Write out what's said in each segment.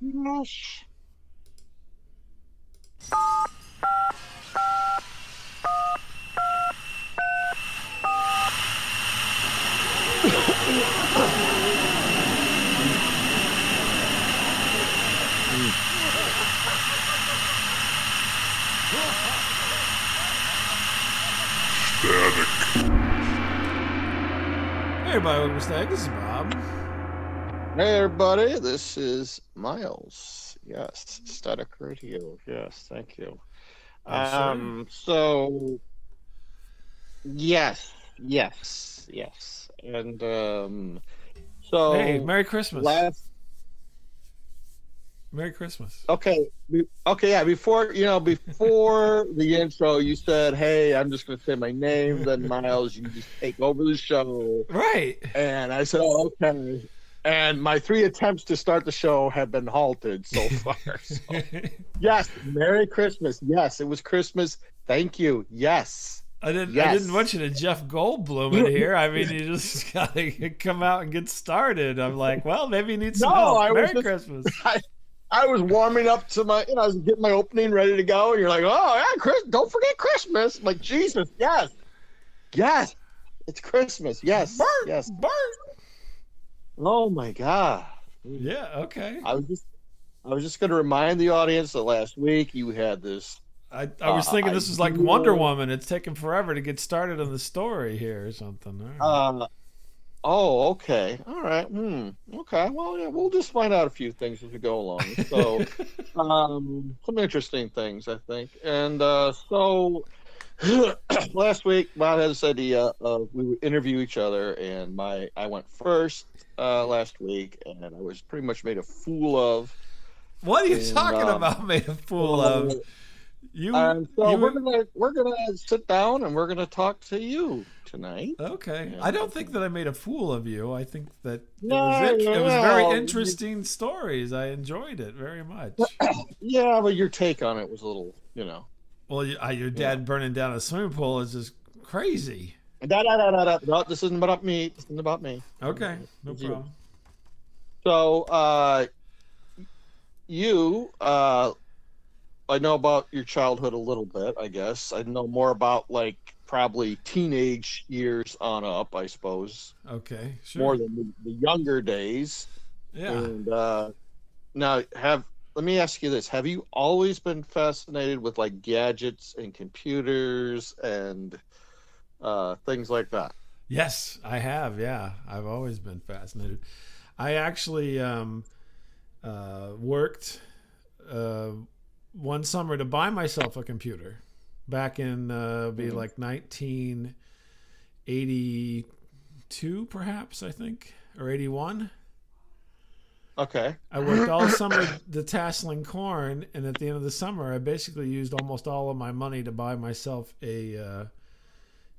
Gosh. Hey everybody, welcome to. This is Bob. Hey everybody, this is Miles. Yes, Static Radio. Yes, thank you. Um, so yes, yes, yes, and um, so hey, Merry Christmas. last Merry Christmas. okay, okay, yeah. Before you know, before the intro, you said, "Hey, I'm just going to say my name." Then Miles, you just take over the show. Right. And I said, oh, okay. And my three attempts to start the show have been halted so far. So, yes, Merry Christmas. Yes, it was Christmas. Thank you. Yes. I didn't. I didn't want you to Jeff Goldblum in here. I mean, you just gotta come out and get started. I'm like, well, maybe you need some No, help. I was Merry just- Christmas. I was warming up to my, you know, I was getting my opening ready to go, and you're like, oh, yeah, Chris, don't forget Christmas. I'm like, Jesus, yes. Yes. It's Christmas. Yes. Bert. Yes. Bert. Oh, my God. Yeah. Okay. I was just. I was just going to remind the audience that last week you had this I, I was Uh, thinking this was like Wonder Woman. It's taking forever to get started on the story here or something. Right. Uh, oh, okay. All right. Hmm. Okay. Well, yeah, we'll just find out a few things as we go along. So, um, some interesting things, I think. And uh, so, last week, Bob had this idea of we would interview each other, and my I went first uh, last week, and I was pretty much made a fool of. what are you and, talking um, about? Made a fool of you. And so you we're gonna we're gonna sit down and we're gonna talk to you tonight. Okay. Yeah. I don't think that I made a fool of you. I think that it No, was, int- it was no, very no. interesting stories. I enjoyed it very much. Yeah, but your take on it was a little, you know. well, you, uh, your dad burning down a swimming pool is just crazy. Da, da, da, da, da. No, this isn't about me. This isn't about me. Okay. No You. problem. So, uh, you, uh, I know about your childhood a little bit, I guess. I know more about like probably teenage years on up, I suppose, Okay. Sure. more than the, the younger days. yeah. And uh, now, have let me ask you this: Have you always been fascinated with like gadgets and computers and uh, things like that? Yes, I have. Yeah, I've always been fascinated. I actually um, uh, worked uh, one summer to buy myself a computer back in uh, be Mhm. like 1982, perhaps I think, or 81. Okay. I worked all summer the detasseling corn, and at the end of the summer, I basically used almost all of my money to buy myself a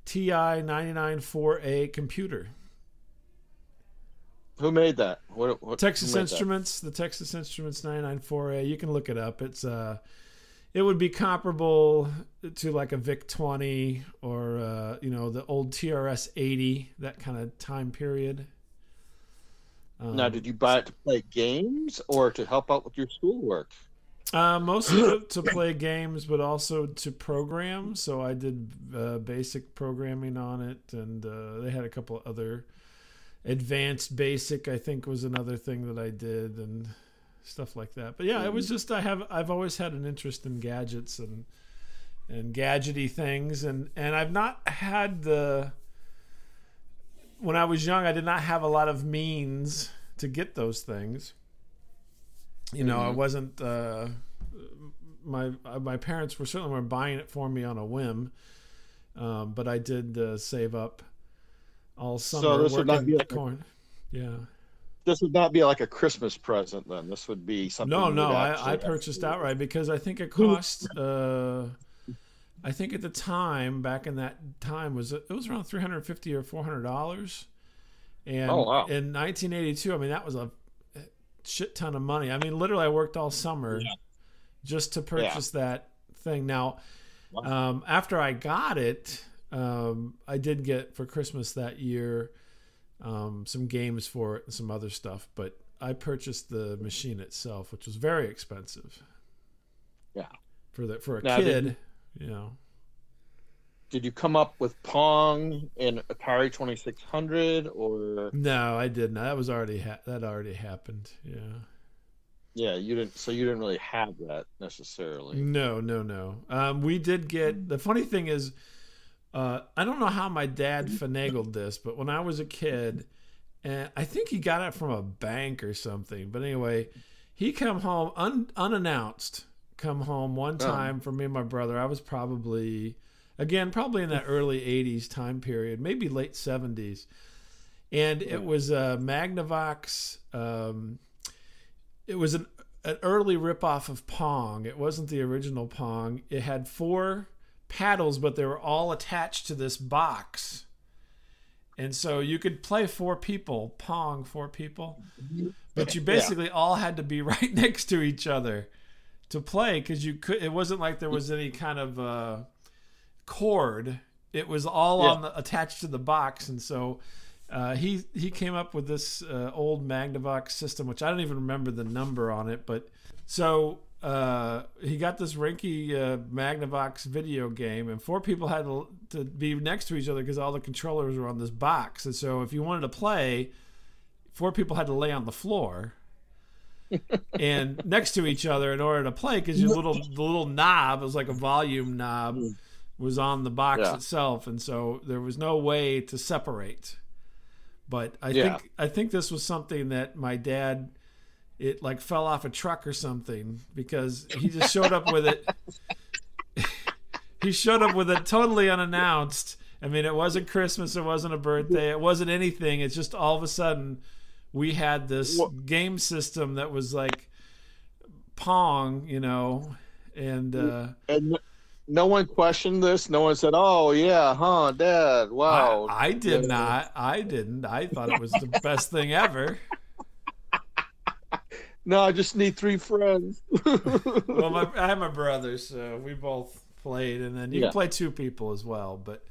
uh, TI 994A computer. Who made that? What, what Texas made that? Instruments, the Texas Instruments 994A. You can look it up. It's uh, it would be comparable to like a VIC 20 or uh, you know the old TRS 80, that kind of time period. Um, Now, did you buy it to play games or to help out with your schoolwork? Uh, mostly to, play games, but also to program. So I did uh, basic programming on it, and uh, they had a couple other advanced basic. I think was another thing that I did, and stuff like that. But yeah, it was just I have I've always had an interest in gadgets and and gadgety things, and and I've not had the when I was young, I did not have a lot of means to get those things. You know, I Mhm. wasn't. Uh, my uh, my parents were certainly weren't buying it for me on a whim, um, but I did uh, save up all summer this would not be like a- corn. Yeah. This would not be like a Christmas present then. This would be something. No, no, I, I purchased outright because I think it cost. Uh, I think at the time, back in that time, was it was around three hundred fifty or four hundred dollars, and Oh, wow. in nineteen eighty two, I mean that was a shit ton of money. I mean, literally, I worked all summer Yeah. just to purchase that thing. Now, Wow. um, after I got it, um, I did get for Christmas that year um, some games for it and some other stuff, but I purchased the machine itself, which was very expensive. Yeah. For the for a kid, you know. Did you come up with Pong and Atari Twenty Six Hundred, or No, I didn't. That was already ha- that already happened. Yeah. yeah, you didn't? So you didn't really have that necessarily. No, no, no. Um, we did get the funny thing is, uh, I don't know how my dad finagled this, but when I was a kid, and I think he got it from a bank or something. But anyway, he come home un- unannounced. Come home one time for me and my brother. I was probably again probably in that early '80s time period, maybe late '70s, and it was a Magnavox. Um, it was an an early ripoff of Pong. It wasn't the original Pong. It had four paddles, but they were all attached to this box. And so you could play four people, Pong, four people. But you basically all had to be right next to each other to play because you could it wasn't like there was any kind of uh, cord. It was all Yeah. on the attached to the box, and so uh, he he came up with this uh, old Magnavox system, which I don't even remember the number on it, but so uh, he got this rinky uh, Magnavox video game, and four people had to, to be next to each other because all the controllers were on this box, and so if you wanted to play, four people had to lay on the floor. and next to each other in order to play because your little the little knob it was like a volume knob was on the box Yeah. itself and so there was no way to separate but i Yeah. think i think this was something that my dad it like fell off a truck or something because he just showed up with it he showed up with it totally unannounced i mean it wasn't christmas it wasn't a birthday it wasn't anything it's just all of a sudden we had this What- game system that was like pong you know and uh And no one questioned this. No one said, "Oh yeah, huh, Dad? Wow." I, I did Yeah. not. I didn't. I thought it was the best thing ever. no, I just need three friends. Well, my, I have my brother, so we both played, and then you Yeah. can play two people as well. But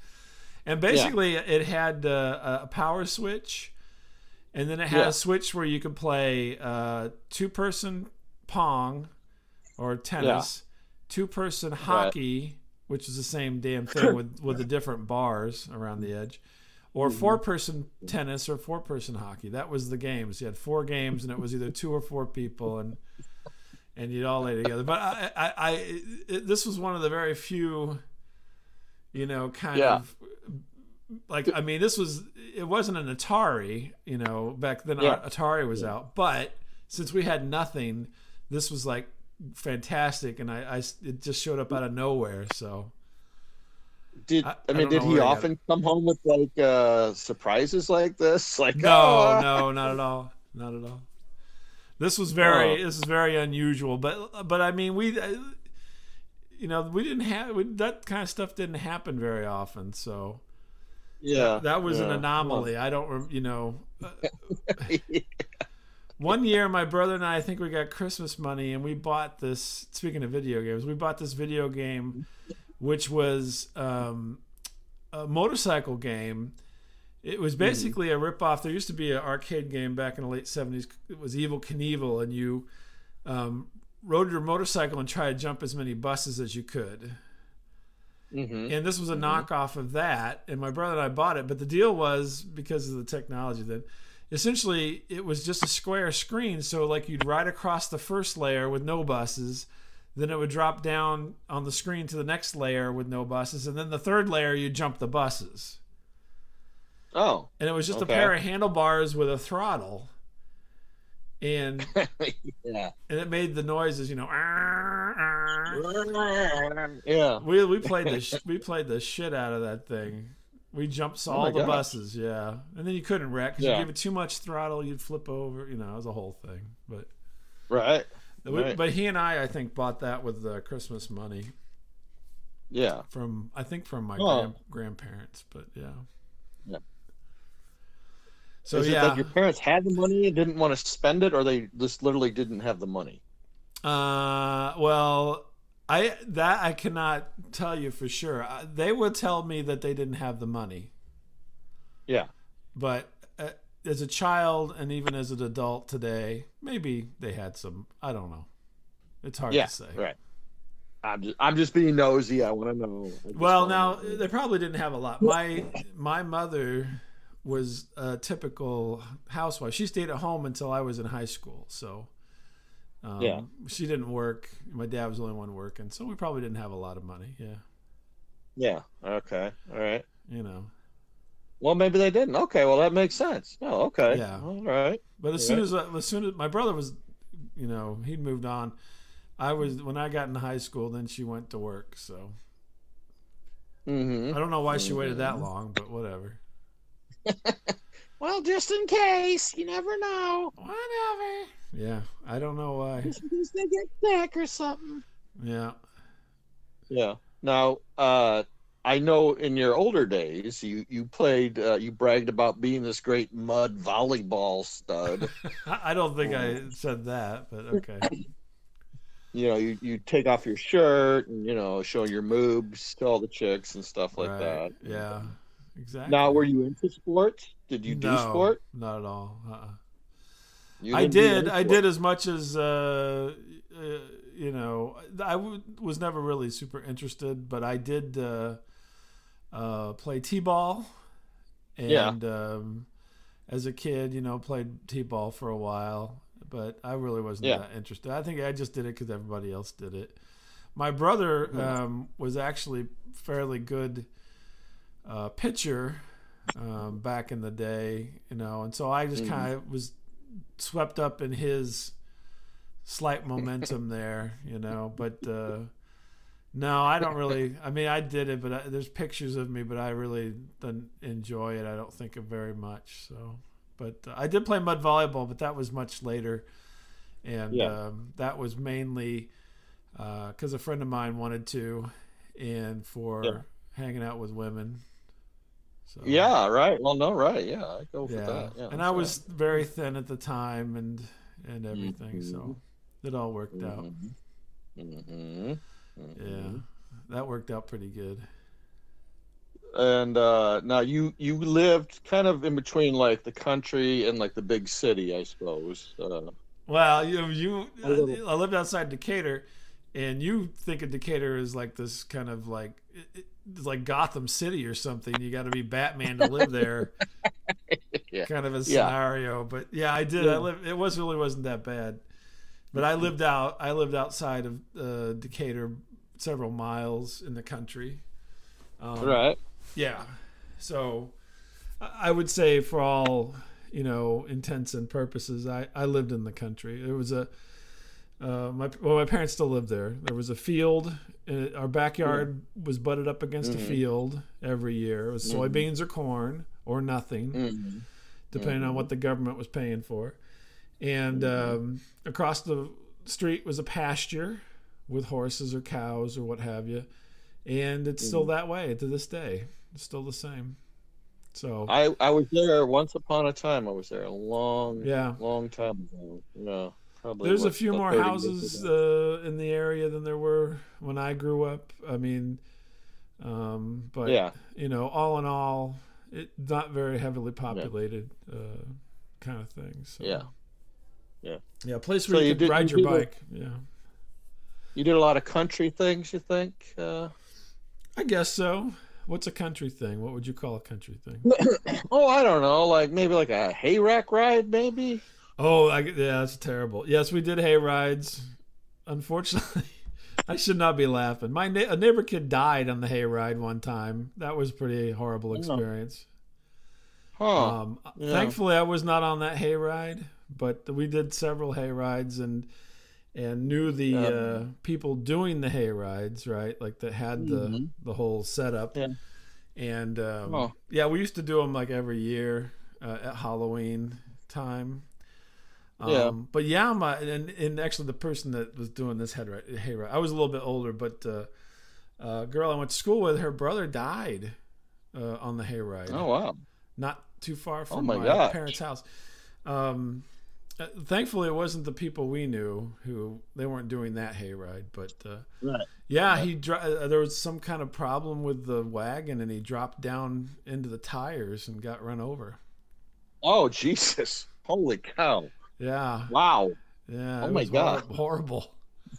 and basically, it had uh, a power switch, and then it had Yeah. a switch where you could play uh, two-person pong or tennis, two-person hockey, which is the same damn thing with with the different bars around the edge, or Mm-hmm. four-person tennis or four-person hockey. That was the games. You had four games, and it was either two or four people, and and you'd all lay together. But I, I, I it, this was one of the very few, you know, kind Yeah. of like I mean, this was it wasn't an Atari, you know, back then Yeah. Atari was out. But since we had nothing, this was like fantastic, and I, I it just showed up out of nowhere. So Did I- I, I mean? don't Did he I often come home with like uh surprises like this? Like no, "Oh, no, not at all, not at all. This was very Oh. this is very unusual, but but I mean we. uh, You know, we didn't have we, that kind of stuff didn't happen very often, so yeah, that was an yeah. anomaly. I don't, you know, one year my brother and I, I think we got Christmas money and we bought this. Speaking of video games, we bought this video game, which was um, a motorcycle game. It was basically a ripoff. There used to be an arcade game back in the late seventies. It was Evel Knievel, and you um, rode your motorcycle and tried to jump as many buses as you could Mhm. and this was a knockoff of that and my brother and i bought it but the deal was because of the technology then essentially it was just a square screen so like you'd ride across the first layer with no buses then it would drop down on the screen to the next layer with no buses and then the third layer you'd jump the buses Oh, and it was just Okay. a pair of handlebars with a throttle and yeah, and it made the noises you know yeah. We we played the sh- we played the shit out of that thing. We jumped Oh all my the gosh. buses, yeah, and then you couldn't wreck because Yeah. you give it too much throttle, you'd flip over. You know, it was a whole thing. But Right. we, Right. but he and I, I think, bought that with the Christmas money Yeah. from I think from my Oh. grand, grandparents. But yeah, Yeah. So Is yeah, your parents had the money and didn't want to spend it, or they just literally didn't have the money? Uh, well, I that I cannot tell you for sure. Uh, They would tell me that they didn't have the money, Yeah. but uh, as a child and even as an adult today, maybe they had some. I don't know. It's hard yeah, to say. right. I'm just I'm just being nosy. I want to know. Well, now know. they probably didn't have a lot. My my mother was a typical housewife. She stayed at home until I was in high school. So um, Yeah. she didn't work. My dad was the only one working, so we probably didn't have a lot of money. Yeah, yeah. Okay. All right. you know. Well, maybe they didn't. Okay. Well, that makes sense. Oh, okay. Yeah. All right. But as soon as I- as soon as my brother was, you know, he'd moved on. I was when I got into high school. Then she went to work. So Mm-hmm. I don't know why she waited that Mhm. long, but whatever. Well, just in case, you never know. Whatever. Yeah, I don't know why. Just in case they get sick or something. Yeah. Yeah. Now, uh, I know in your older days, you you played, uh, you bragged about being this great mud volleyball stud. I don't think I said that, but okay. you know, you you take off your shirt and you know show your moves to all the chicks and stuff like Right. that. Yeah. Exactly. Now, were you into sports? Did you do No, sport? Not at all. Uh-uh. I did. I did as much as uh, uh, you know. I w- was never really super interested, but I did uh, uh, play t-ball, Yeah. and um, as a kid, you know, played t-ball for a while. But I really wasn't Yeah. that interested. I think I just did it because everybody else did it. My brother Yeah. um, was actually fairly good uh, pitcher um, back in the day, you know, and so I just Mhm. kind of was swept up in his slight momentum there, you know. But uh, no, I don't really. I mean, I did it, but I, there's pictures of me, but I really didn't enjoy it. I don't think of very much. So, but uh, I did play mud volleyball, but that was much later, and Yeah. um, that was mainly because a friend of mine wanted to, and for Yeah. hanging out with women. So, Yeah, right. Well, no, right. Yeah, I go for yeah, that. Yeah, and I was very thin at the time, and and everything, Mhm. so it all worked out. hmm Yeah, that worked out pretty good. And uh, now you you lived kind of in between like the country and like the big city, I suppose. Uh, Well, you you. I lived outside Decatur, and you think of Decatur as like this kind of like it- like Gotham City or something. You got to be Batman to live there, Yeah. kind of a Yeah. scenario. But yeah, I did. I Yeah. lived. It was really wasn't that bad. But I lived out. I lived outside of uh, Decatur, several miles in the country. Um, right. Yeah. So I I would say for all, you know, intents and purposes, I, I lived in the country. There was a, uh, my, well, my parents still lived there. There was a field. Uh, our backyard was butted up against a Mhm. field every year. It was Mhm. soybeans or corn or nothing, hmm depending on Mhm. what the government was paying for. And Mhm. um, across the street was a pasture with horses or cows or what have you. And it's still Mhm. that way to this day. It's still the same. So I I was there once upon a time. I was there a long, yeah, long time ago. Yeah, probably. there's a few more houses uh, in the area than there were when I grew up. I mean, um, but yeah, you know, all in all, it not very heavily populated uh, kind of thing. So Yeah. Yeah. yeah, a place So where you, you could did- ride you your did a- bike. Yeah, you did a lot of country things. You think? Uh, I guess so. What's a country thing? What would you call a country thing? oh, I don't know. Like maybe like a hay rack ride, maybe. Oh, I, yeah, that's terrible. Yes, we did hay rides. Unfortunately, I should not be laughing. My na- a neighbor kid died on the hay ride one time. That was a pretty horrible experience. Huh. Um, yeah. Thankfully, I was not on that hay ride, but we did several hay rides and and knew the Um, uh, people doing the hay rides, right? Like that had the Mhm. the whole setup. Yeah. And um, Oh. yeah, we used to do them like every year uh, at Halloween time. Um, Yeah. But yeah, my and, and actually the person that was doing this had ri- hay ride. I was a little bit older, but uh, a girl I went to school with, her brother died uh, on the hayride. oh wow. not too far from Oh my my, parents' house. Um, uh, thankfully, it wasn't the people we knew who they weren't doing that hayride. But uh, Right. yeah, Yeah. he dro- uh, there was some kind of problem with the wagon, and he dropped down into the tires and got run over. Oh Jesus! Holy cow! Yeah. Wow! Yeah. Oh my God. hor- Horrible.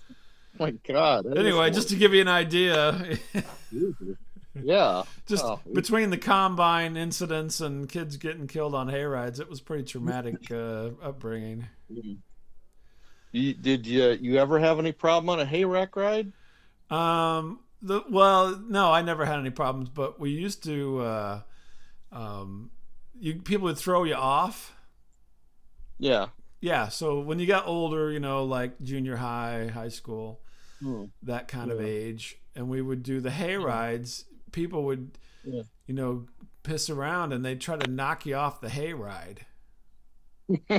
my God! Anyway, just to give you an idea, yeah. just Oh. between the combine incidents and kids getting killed on hayrides, it was pretty traumatic uh, upbringing. You, did you you ever have any problem on a hayrack ride? Um, the well, no, I never had any problems, but we used to. Uh, um, you people would throw you off. Yeah. Yeah, so when you got older, you know, like junior high, high school, Hmm. that kind of age, and we would do the hay rides. People would, Yeah. you know, piss around and they'd try to knock you off the hay ride, yeah.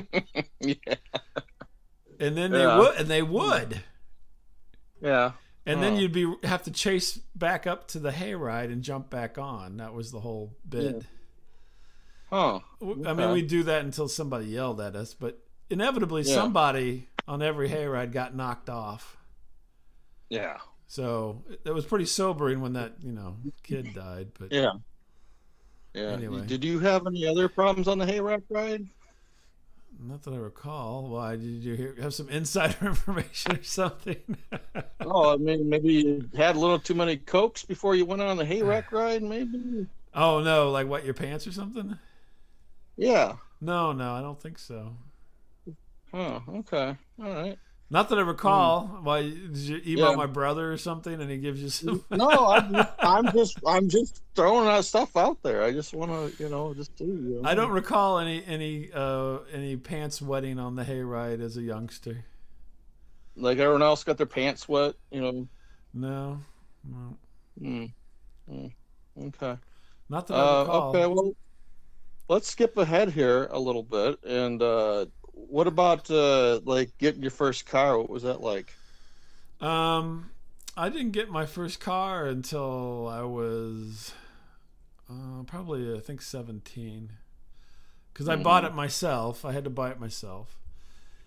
and then they Yeah. would, and they would, Yeah. and then you'd be have to chase back up to the hay ride and jump back on. That was the whole bit. Huh. I mean, Okay. we do that until somebody yelled at us, but inevitably Yeah. somebody on every hayride got knocked off. Yeah. So it it was pretty sobering when that you know kid died. But Yeah. Yeah. Anyway. Did you have any other problems on the hayrack ride? not that I recall. Why did you hear, have some insider information or something? Oh, I mean, maybe you had a little too many cokes before you went on the hayrack ride. Maybe. oh no, like what your pants or something? Yeah. No, no, I don't think so. Huh. Okay. All right. Not that I recall. Why did you email. Yeah. my brother or something and he gives you some? No, I'm just, I'm just, I'm just throwing that stuff out there. I just want to, you know, just see. You know? I don't recall any any uh any pants wetting on the hayride as a youngster. like everyone else got their pants wet. You know. No, no. Mm. Mm. Okay. not that I Uh, recall. okay. Well, let's skip ahead here a little bit. And uh, what about uh, like getting your first car? What was that like? Um, I didn't get my first car until I was uh, probably I think seventeen, because I bought it myself. I had to buy it myself.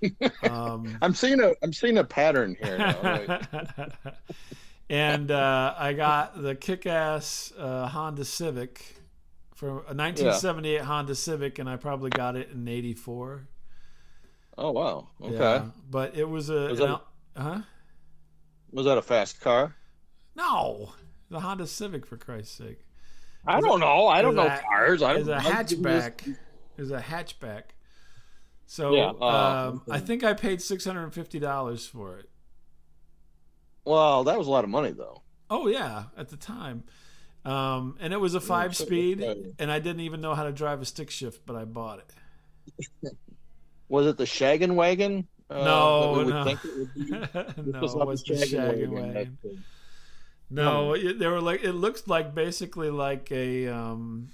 Um, I'm seeing a, I'm seeing a pattern here. Now. And uh, I got the kick-ass uh, Honda Civic from a 1978 Honda Civic, and I probably got it in '84. Oh wow. Okay. Yeah, but it was a Was that- Al- huh? Was that a fast car? No, the Honda Civic for Christ's sake. I don't know. I don't know a- cars. I is don't. a hatchback. Is a hatchback. So Yeah, uh, um. I think I paid six hundred and fifty dollars for it. Well, that was a lot of money though. Oh yeah, at the time, um, and it was a five speed, and I didn't even know how to drive a stick shift, but I bought it. Was it the shaggin' wagon? Uh, No, no. think it would be? no, not was the Shaggin' Wagon, wagon. No, it, they were like it looks like basically like a um,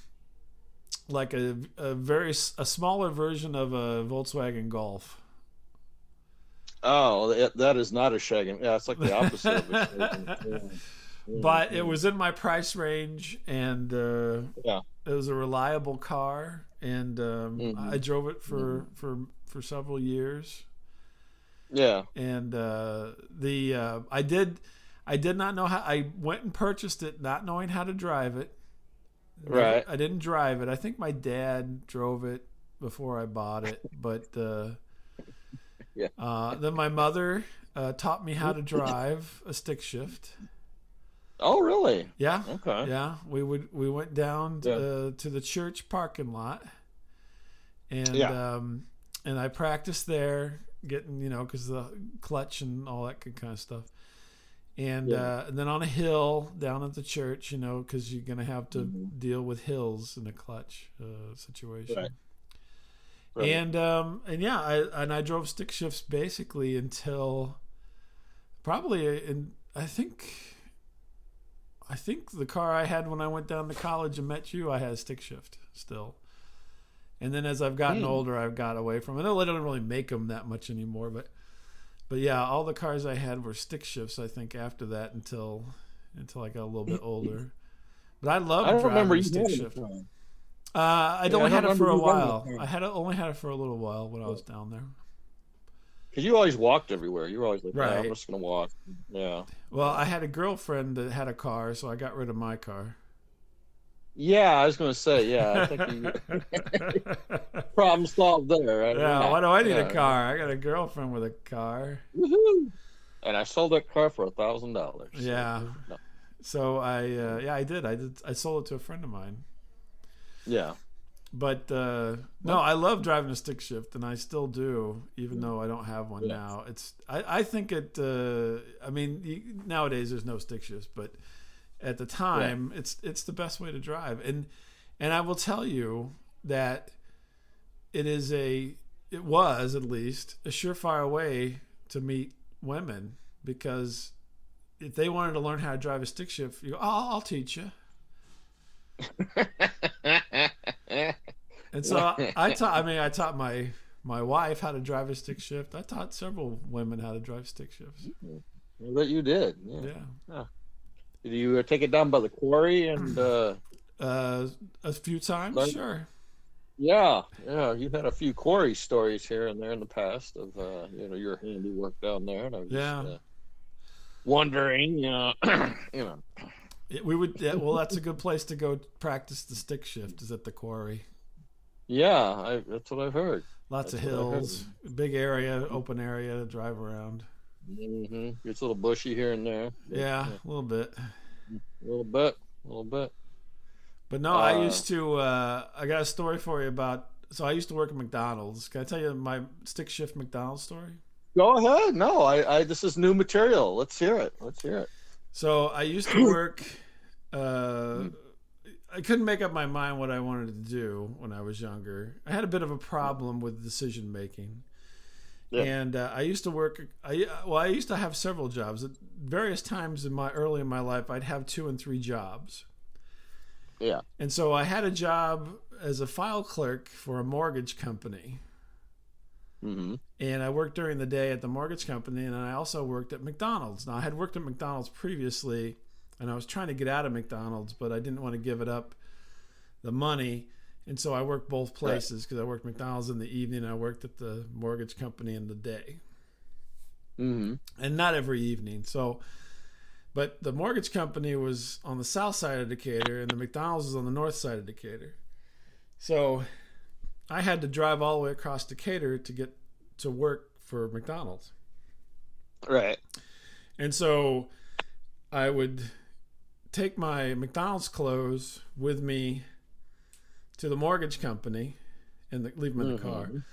like a, a very a smaller version of a Volkswagen Golf. Oh, that, is not a shaggin'. Yeah, it's like the opposite of a shaggin'. Yeah. Yeah, but yeah. it was in my price range and uh, Yeah. it was a reliable car and um, Mhm. i drove it for for for several years Yeah. and uh, the uh, i did i did not know how i went and purchased it not knowing how to drive it Right. i didn't drive it i think my dad drove it before i bought it but uh, Yeah. uh, then my mother uh, taught me how to drive a stick shift Oh, really? yeah Okay. Yeah, we would we went down Yeah. uh, to the church parking lot, and Yeah. um, and I practiced there, getting you know because the clutch and all that good kind of stuff, and, Yeah. uh, and then on a hill down at the church, you know, because you're gonna have to Mhm. deal with hills in a clutch uh, situation. Right. Right. And um, and yeah, I and I drove stick shifts basically until probably in I think I think the car I had when I went down to college and met you, I had a stick shift still. And then as I've gotten Hmm. older, I've got away from it. I they don't really make them that much anymore, but but yeah, all the cars I had were stick shifts. I think after that until until I got a little bit older. But I love I don't remember you stick shift. Uh, I Yeah, only I had it for a remember you having a while. I had it, only had it for a little while when I was down there. Because you always walked everywhere. You were always like, right. Right. I'm just gonna walk. Yeah. Well, I had a girlfriend that had a car, so I got rid of my car. Yeah, I was going to say, yeah, I think you, problem solved there. Right? Yeah, why do I need yeah. a car? I got a girlfriend with a car. Woohoo! And I sold that car for a thousand dollars. Yeah. So I, uh, yeah, I did. I did. I sold it to a friend of mine. Yeah. But uh, no, I love driving a stick shift, and I still do, even though I don't have one Yeah. now. It's I, I think it. Uh, I mean, you, nowadays there's no stick shifts, but at the time, it's it's the best way to drive. And and I will tell you that it is a it was at least a surefire way to meet women because if they wanted to learn how to drive a stick shift, you go, oh, I'll teach you. And so I, I taught. I mean, I taught my my wife how to drive a stick shift. I taught several women how to drive stick shifts. Bet you did. Yeah. Yeah, Did you take it down by the quarry and? uh uh, a few times, Like- sure. Yeah, yeah. You've had a few quarry stories here and there in the past of uh, you know your handiwork down there, and I was Yeah. just, uh, wondering, you know, you know. We would. Yeah, well, that's a good place to go practice the stick shift. Is at the quarry. Yeah, I, that's what I've heard. Lots That's of what I heard. hills, big area, open area to drive around. Hmm It's a little bushy here and there. Yeah, a little bit. a little bit, a little bit. But no, I Uh, used to. Uh, I got a story for you about. So I used to work at McDonald's. Can I tell you my stick shift McDonald's story? Go ahead. No, I, I this is new material. Let's hear it. Let's hear it. So I used to work. Uh, I couldn't make up my mind what I wanted to do when I was younger. I had a bit of a problem with decision making, Yeah. and uh, I used to work. I well, I used to have several jobs at various times in my early in my life. I'd have two and three jobs, Yeah. and so I had a job as a file clerk for a mortgage company. hmm and I worked during the day at the mortgage company, and I also worked at McDonald's. Now I had worked at McDonald's previously, and I was trying to get out of McDonald's, but I didn't want to give it up the money, and so I worked both places because I worked McDonald's in the evening, and I worked at the mortgage company in the day, hmm and not every evening. So, but the mortgage company was on the south side of Decatur, and the McDonald's was on the north side of Decatur. So, I had to drive all the way across Decatur to get to work for McDonald's. Right. And so I would take my McDonald's clothes with me to the mortgage company and the, leave them in the car. Mhm.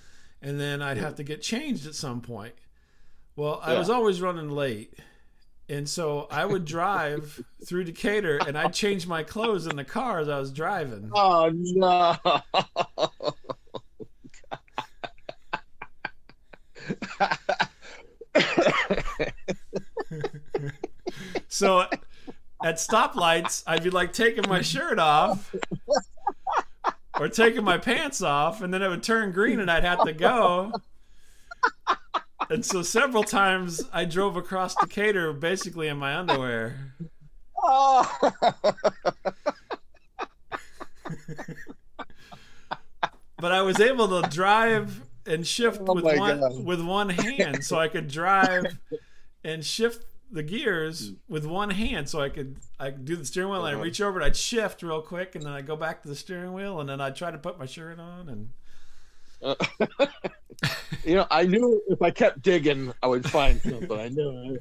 And then I'd have to get changed at some point. Well, I Yeah. was always running late. And so I would drive through Decatur and I'd change my clothes in the car as I was driving. Oh no. So at stoplights, I'd be like taking my shirt off or taking my pants off, and then it would turn green and I'd have to go. And so several times I drove across Decatur basically in my underwear. oh. But I was able to drive and shift Oh with one God. with one hand, so I could drive and shift the gears with one hand, so I could I could do the steering wheel and Uh-huh. I'd reach over and I'd shift real quick, and then I'd go back to the steering wheel, and then I'd try to put my shirt on, and you know, I knew if I kept digging, I would find something. I knew.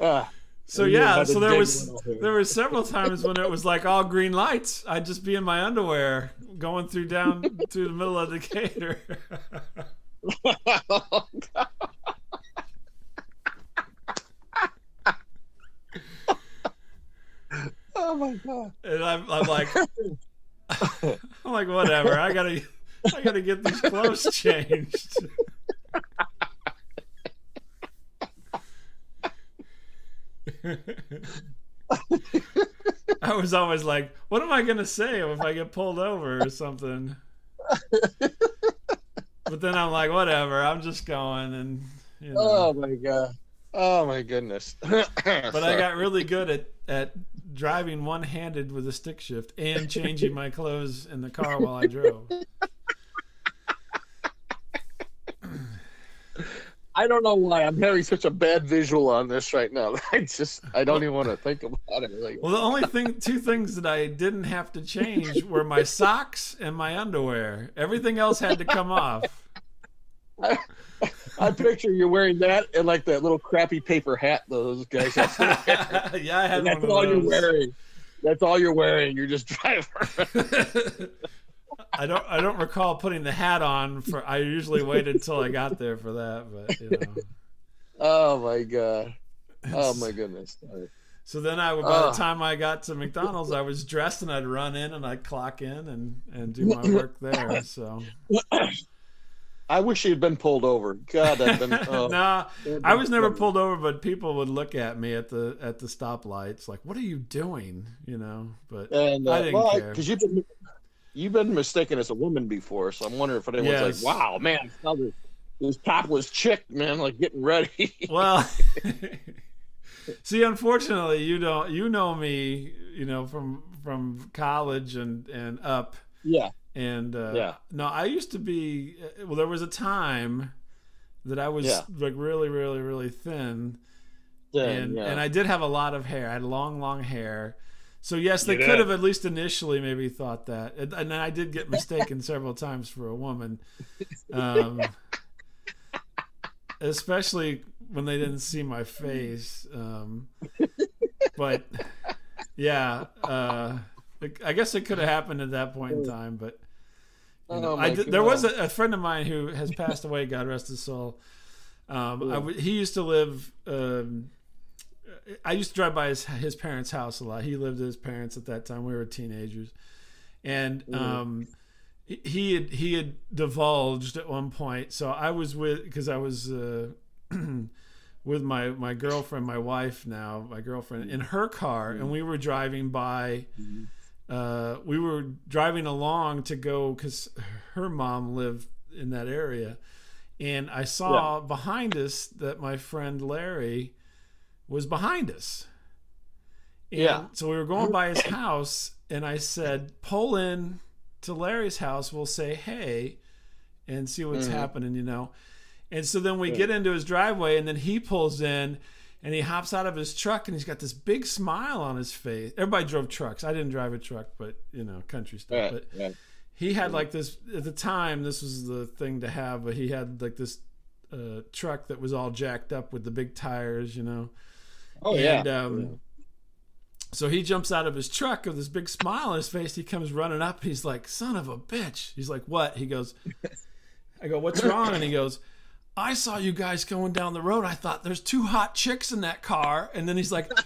Ah, so I knew yeah, so there was there were several times when it was like all green lights. I'd just be in my underwear going through down through the middle of the Decatur. oh Oh my god. And I'm, I'm like, I'm like, whatever. I gotta, I gotta get these clothes changed. I was always like, what am I gonna say if I get pulled over or something? But then I'm like, whatever. I'm just going, and you know. Oh my god. Oh my goodness. But I got really good at, at driving one handed with a stick shift and changing my clothes in the car while I drove. I don't know why I'm having such a bad visual on this right now. I just I don't even want to think about it. Like, Well, the only thing, two things that I didn't have to change were my socks and my underwear. Everything else had to come off. I, I picture you're wearing that and like that little crappy paper hat those guys have. yeah, I had And that's all those. you're wearing. That's all you're wearing. You're just driving. I don't. I don't recall putting the hat on for. I usually waited until I got there for that, but you know. oh my god. Oh my goodness. So then I, by the ah. time I got to McDonald's, I was dressed and I'd run in and I'd clock in and and do my work there. So I wish he had been pulled over. God, I've been. Oh, nah, that'd I was never pulled over, but people would look at me at the at the stoplights like, "What are you doing?" You know. But And uh, I didn't well, care. because you've been you've been mistaken as a woman before, so I'm wondering if anyone's Yes. like, "Wow, man, this topless chick, man, like getting ready." well, see, unfortunately, you don't. You know me, you know from from college and and up. yeah, And uh, Yeah. no, I used to be. uh, Well, there was a time that I was Yeah. like really, really, really thin, and yeah. and I did have a lot of hair. I had long, long hair. So yes, they could have at least initially maybe thought that, and, and I did get mistaken several times for a woman, um, especially when they didn't see my face. Um, but yeah, uh, I guess it could have happened at that point in time, but. You know, Oh, I did, there was a, a friend of mine who has passed away. God rest his soul. Um, I w- he used to live. Um, I used to drive by his his parents' house a lot. He lived with his parents at that time. We were teenagers, and um, he- had he had divulged at one point. So I was with because I was uh, with my my girlfriend, my wife now, my girlfriend in her car, and we were driving by uh, we were driving along to go because her mom lived in that area, and I saw behind us that my friend Larry was behind us. And Yeah. So we were going by his house, and I said, "Pull in to Larry's house. We'll say hey, and see what's Mhm. happening." You know. And so then we Yeah. get into his driveway, and then he pulls in, and he hops out of his truck, and he's got this big smile on his face. Everybody drove trucks. I didn't drive a truck, but you know, country stuff. But yeah. he had like this at the time. This was the thing to have, but he had like this uh, truck that was all jacked up with the big tires, you know. Oh yeah. And, um, Yeah. So he jumps out of his truck with this big smile on his face. He comes running up. He's like, "Son of a bitch!" He's like, "What?" He goes, "I go, what's wrong?" And he goes, "I saw you guys going down the road. I thought there's two hot chicks in that car." And then he's like,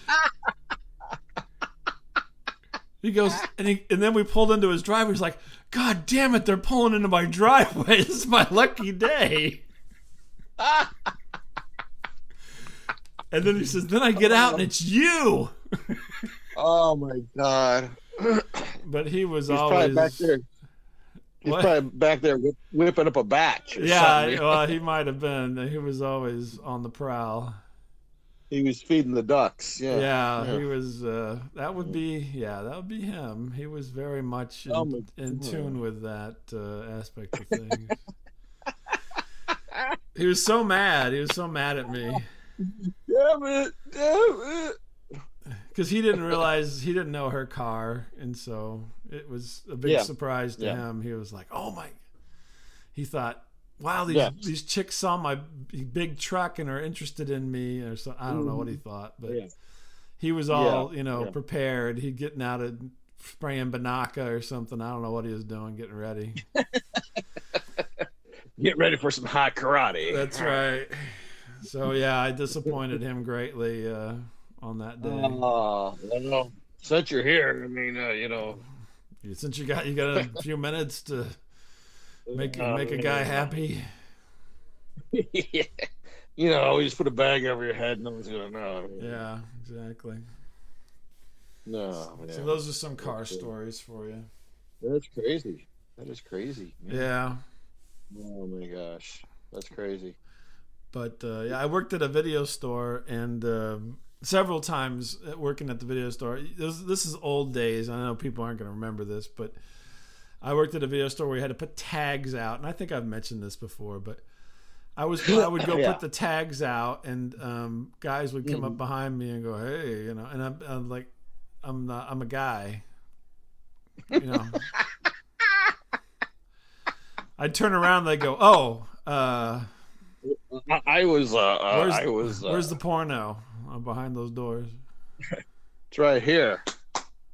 he goes, and he and then we pulled into his driveway. He's like, "God damn it! They're pulling into my driveway. This is my lucky day." And then he says, "Then I get out and it's you." Oh my god. But he was He's always back there. He's What? probably back there whipping up a batch. Or Yeah, something. well, he might have been. He was always on the prowl. he was feeding the ducks. Yeah. Yeah, Yeah. he was. Uh, that would be. Yeah, that would be him. He was very much in, Oh in tune with that uh, aspect of things. he was so mad. He was so mad at me Damn it! Damn it! because he didn't realize he didn't know her car, and so it was a big Yeah. surprise to Yeah. him. He was like, "Oh my!" He thought, "Wow, these Yeah. these chicks saw my big truck and are interested in me," or so. I don't know what he thought, but he was all you know prepared. He getting out of spraying Binaca or something. I don't know what he was doing, getting ready. Get ready for some hot karate. That's right. So yeah, I disappointed him greatly uh, on that day. Oh, well, since you're here, I mean, uh, you know, Since you got you got a few minutes to make uh, make a guy happy. yeah. you know, you just put a bag over your head, no one's gonna know. Yeah, exactly. No, yeah. So those are some car stories for you. that's crazy. That is crazy. Yeah. Oh my gosh, that's crazy. But uh, yeah, I worked at a video store and um, several times at working at the video store. This, this is old days. I know people aren't going to remember this, but I worked at a video store where you had to put tags out, and I think I've mentioned this before, but I was I would go Yeah. put the tags out, and um, guys would come up Mhm. behind me and go, "Hey," you know, and I'm, I'm like, I'm not, I'm a guy, you know. I'd turn around, they go, "Oh, uh, I, I was. Uh, uh, Where's- I was. Uh, where's the porno?" I'm behind those doors. It's right here.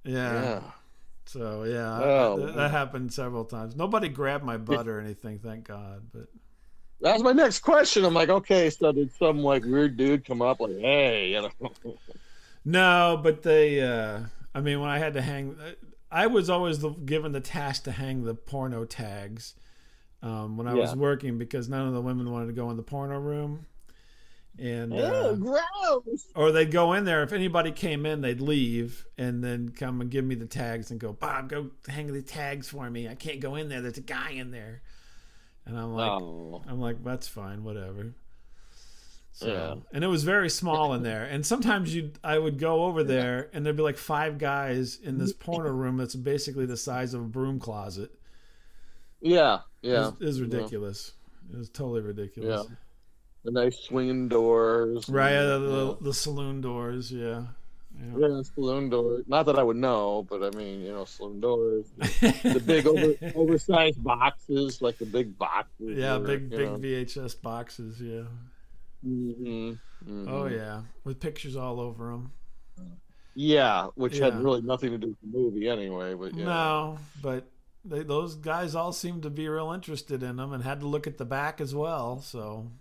Yeah. Yeah. So yeah, Oh, that, that happened several times. Nobody grabbed my butt or anything, thank God. But That was my next question. I'm like, okay, so did some like weird dude come up like, hey, you know? no, but they. uh I mean, when I had to hang, I was always the, given the task to hang the porno tags um, when I was working because none of the women wanted to go in the porno room, and uh, Oh, gross. or they'd go in there. If anybody came in, they'd leave and then come and give me the tags and go, Bob, go hang the tags for me. I can't go in there. There's a guy in there. And I'm like, oh, I'm like, that's fine, whatever. So, Yeah. and it was very small in there. And sometimes you, I would go over there, and there'd be like five guys in this porno room that's basically the size of a broom closet. yeah, It yeah. was, it was ridiculous. It was totally ridiculous. The nice swinging doors. Right, and, uh, the, the saloon doors, yeah. yeah. yeah, saloon doors. Not that I would know, but I mean, you know, saloon doors. The big over, oversized boxes, like the big boxes. yeah, or, big big know. VHS boxes, yeah. Mhm, mhm. Oh yeah, with pictures all over them. Yeah, which had really nothing to do with the movie anyway. But yeah. No, but they, those guys all seemed to be real interested in them and had to look at the back as well. So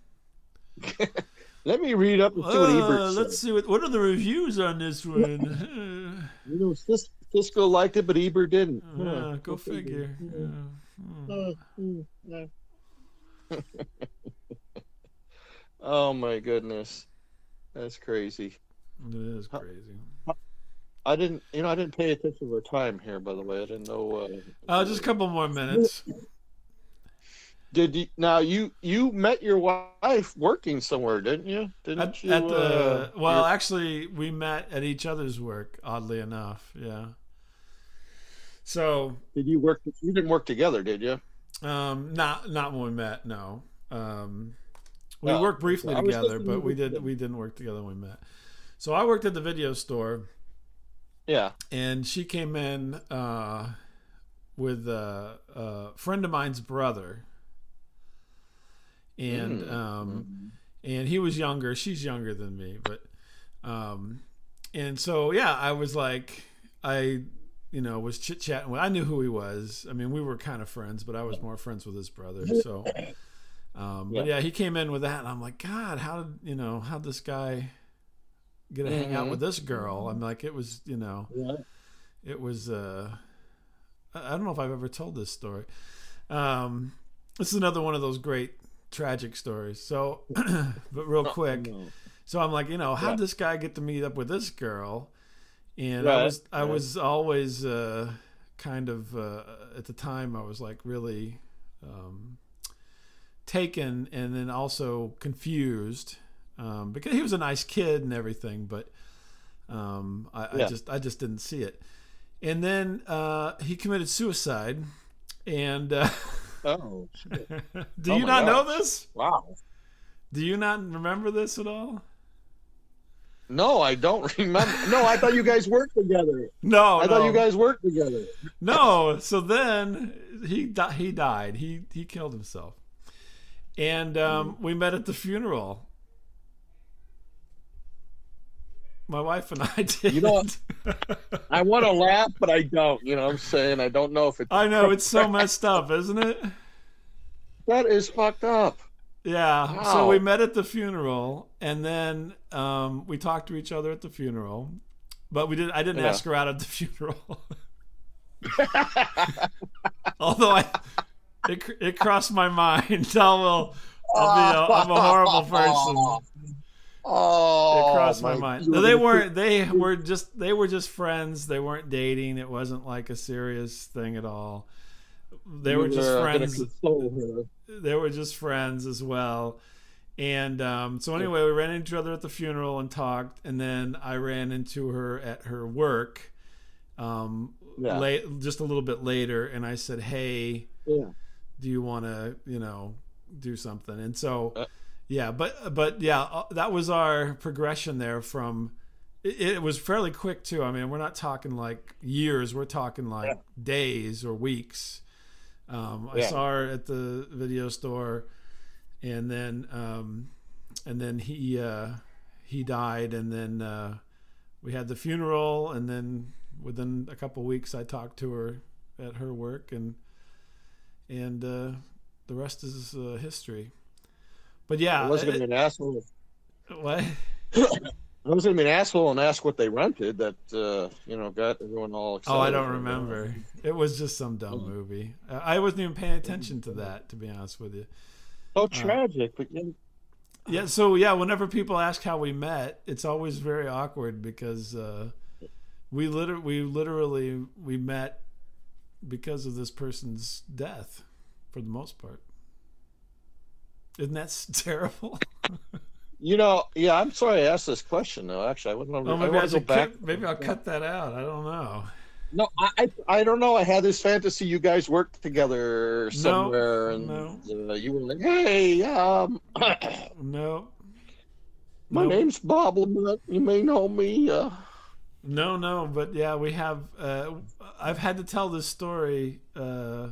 Let me read up and see what Uh, Ebert said. let's see what what are the reviews on this one. You know, Cis- Siskel liked it, but Ebert didn't. Uh, Huh. go figure. Yeah. Yeah. Hmm. Uh, mm, yeah. oh my goodness, that's crazy. It is crazy. I didn't, you know, I didn't pay attention to the time here. By the way, I didn't know. Uh, Uh, just a couple more minutes. Did you now? You you met your wife working somewhere, didn't you? Didn't At, you? at the uh, well, your- actually, we met at each other's work. Oddly enough, yeah. So did you work? You didn't work together, did you? Um, not not when we met. No. Um, we worked briefly together, but we did we didn't work together when we met. So I worked at the video store, Yeah. and she came in uh, with a, a friend of mine's brother, and Mm. um, and he was younger. She's younger than me, but um, and so yeah, I was like, I you know was chit chatting. with I knew who he was. I mean, we were kind of friends, but I was more friends with his brother. So, um, but yeah, he came in with that, and I'm like, God, how did you know how this guy get to hang out Mhm. with this girl? I'm like, it was you know Yeah. it was uh I don't know if I've ever told this story. Um this is another one of those great tragic stories. So but real quick. No. So I'm like, you know, how Yeah. this guy get to meet up with this girl? And I was I right. was always uh kind of uh at the time I was like really um taken and then also confused um because he was a nice kid and everything but um I, I just I just didn't see it. And then uh he committed suicide and uh Oh, shit. do Oh you not know this? wow. Do you not remember this at all? No, I don't remember. No, I thought you guys worked together. No, I thought you guys worked together. No, so then he di- he died. He he killed himself, and um, we met at the funeral. My wife and I did. You know what? I want to laugh, but I don't. You know what I'm saying? I don't know if it's. I know it's so messed up, isn't it? That is fucked up. Yeah. So we met at the funeral, and then um, we talked to each other at the funeral, but we did. I didn't Yeah. ask her out at the funeral. Although I, it, it crossed my mind. Oh well, I'll be a, I'm a horrible person. Oh, It crossed my mind. No, they weren't. They were just. They were just friends. They weren't dating. It wasn't like a serious thing at all. They you were just gonna friends. They were just friends as well. And um, so anyway, we ran into each other at the funeral and talked, and then I ran into her at her work, um, Yeah. late, just a little bit later, and I said, "Hey, Yeah. do you want to, you know, do something. And so, Uh. Yeah, but but yeah, uh, that was our progression there from. It, it was fairly quick too. I mean, we're not talking like years. We're talking like Yeah. days or weeks. Um, I saw her at the video store, and then um, and then he uh, he died, and then uh, we had the funeral, and then within a couple weeks, I talked to her at her work, and and uh, the rest is uh, history. But yeah, I wasn't going to be an asshole. what? I was going to be an asshole and ask what they rented that uh, you know got everyone all excited. Oh, I don't remember. It was just some dumb movie. Uh, I wasn't even paying attention to that, to be honest with you. So tragic, but yeah, Yeah, so yeah, whenever people ask how we met, it's always very awkward because uh, we liter- we literally we met because of this person's death, for the most part. Isn't that terrible? you know, yeah. I'm sorry I asked this question though. Actually, I wouldn't. Oh, maybe I, want to go should back. cut, maybe I'll cut that out. I don't know. No, I, I, don't know. I had this fantasy you guys worked together somewhere, and no. Uh, you were like, "Hey, um, No. my Nope. name's Bob LeMent. You may know me." Uh, No, no, but yeah, we have. Uh, I've had to tell this story uh,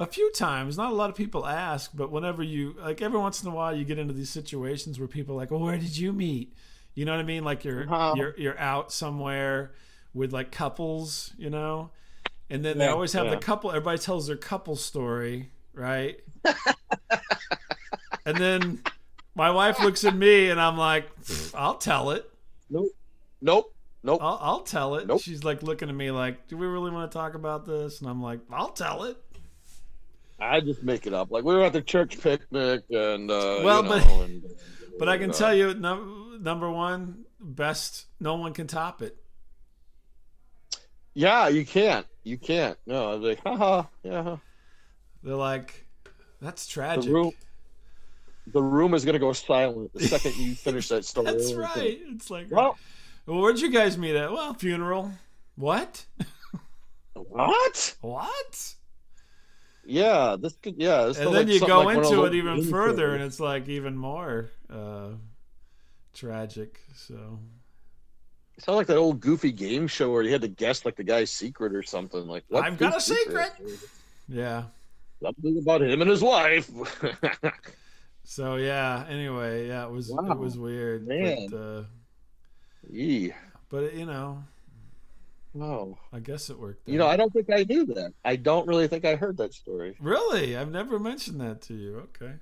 a few times. Not a lot of people ask, but whenever you like, every once in a while, you get into these situations where people are like, "Well, where did you meet?" You know what I mean? Like you're Uh-huh. you're you're out somewhere with like couples, you know, and then they always have yeah. the couple. Everybody tells their couple story, right? and then my wife looks at me, and I'm like, "I'll tell it." nope, nope, nope. I'll, I'll tell it. Nope. She's like looking at me like, "Do we really want to talk about this?" And I'm like, "I'll tell it." I just make it up. Like we were at the church picnic, and uh, Well, you but- and, But I can uh, tell you, num- number one, best. No one can top it. Yeah, you can't. You can't. No, I was like, haha, yeah. They're like, "That's The tragic." room, the room is gonna go silent the second you finish that story. That's right. It's like, Well, well, where'd you guys meet at? Well, funeral. What? what? What? Yeah, this could. Yeah, this And then like you go like into it even further, and it's like even more uh, tragic. So It sounded like that old goofy game show where you had to guess like the guy's secret or something. Like, I've got a secret. yeah. Something about him and his wife. So yeah. Anyway, yeah, it was Wow. it was weird, Man. but uh, Yee. but you know, Wow. I guess it worked. You know. I don't think I knew that. I don't really think I heard that story. really, I've never mentioned that to you. Okay.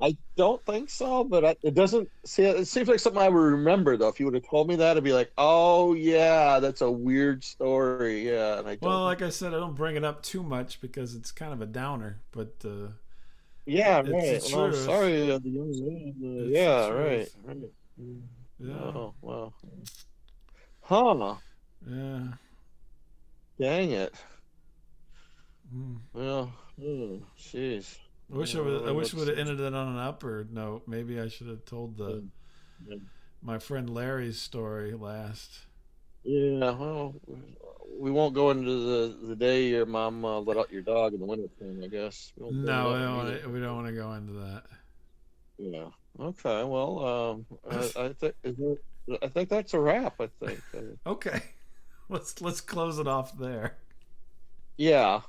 I don't think so, but I, it doesn't see. It seems like something I would remember though. If you would have told me that, I'd be like, "Oh yeah, that's a weird story." Yeah, and I don't. Well, like I said, I don't bring it up too much because it's kind of a downer. But uh, yeah, it's right. the Well, truth. sorry, uh, the young man. Uh, yeah, right. right. yeah, Oh wow. Huh. Yeah. Dang it. Mm. Well, oh, jeez. I wish I would. I wish would have ended it on an upper note. Maybe I should have told the Yeah. my friend Larry's story last. Yeah, well, we won't go into the, the day your mom uh, let out your dog in the wintertime, I guess. We No, we don't, wanna, we don't want to go into that. Yeah. Okay. Well, um, I, I think I think that's a wrap. I think. Okay, let's let's close it off there. yeah.